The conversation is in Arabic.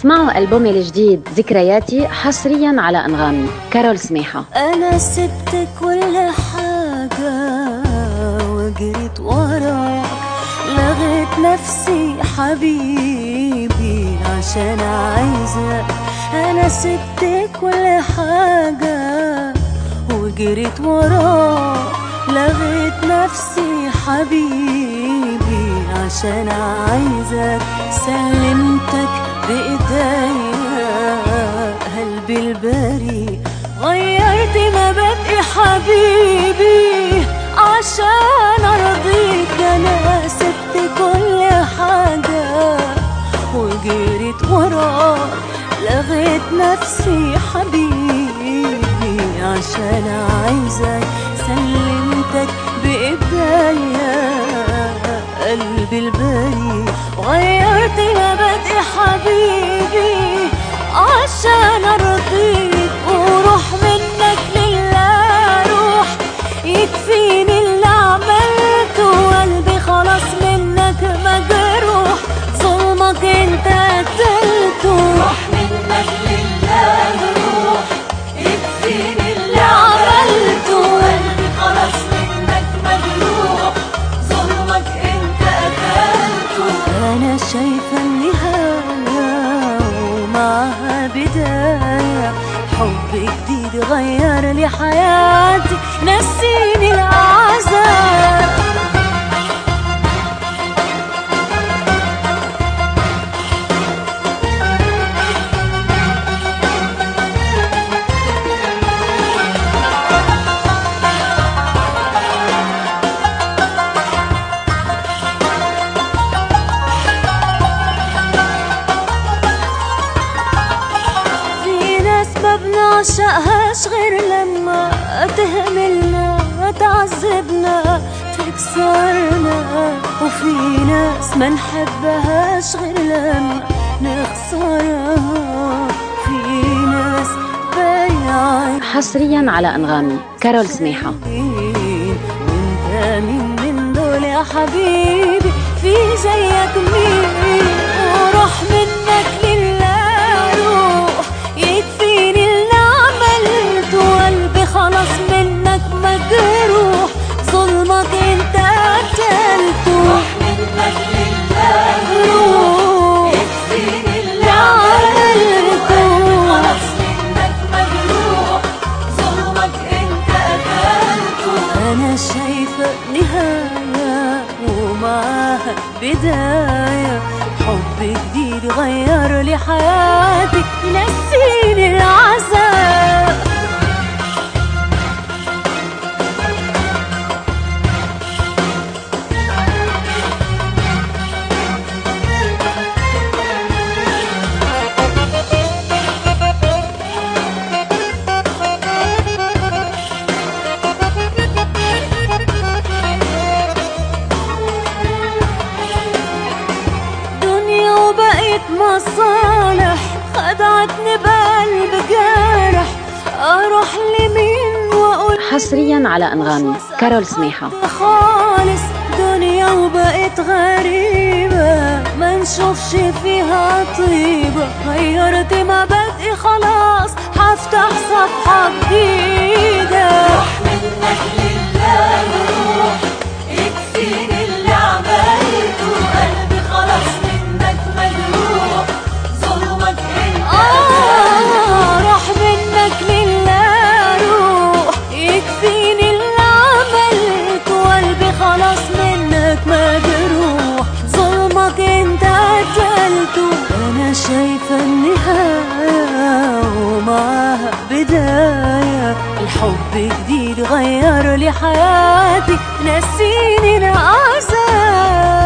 اسمعوا ألبومي الجديد ذكرياتي حصريا على أنغامي كارول سميحة. أنا سبت كل حاجة وجريت وراك. لغيت نفسي حبيبي عشان عايزك. أنا سبت كل حاجة وجريت وراك. لغيت نفسي حبيبي عشان عايزك. سلمتك بإيديا قلبي البريء غيرت مبادئي حبيبي عشان أرضيك. أنا سبت كل حاجة وجريت وراك لغيت نفسي حبيبي عشان عايزك سلمتك بإيديا قلبي البريء غيرت مبادئي حبيبي. عشان ارضيك وروح منك أنا شايفة النهاية ومعها بداية. حب جديد غير لي حياتي نسيني ما بنعشقهاش غير لما تهملنا تعذبنا تكسرنا. وفي ناس ما نحبهاش غير لما نخسرها. في ناس بايعين حصريا على أنغامي كارول سميحة. وانت مين من دول يا حبيبي؟ في زيك مين؟ ومعاها بداية. حب جديد غير لي حياتي نسيني العذاب وبقيت مصالح خدعتني بقلب جارح. أروح لمين وأقول حصريا على أنغامي كارول سميحة. خالص. دنيا وبقت غريبة ما نشوفش فيها طيبة. غيرت مبادئي خلاص هفتح صفحة جديدة. الحب جديد غير لي حياتي نسيني العذاب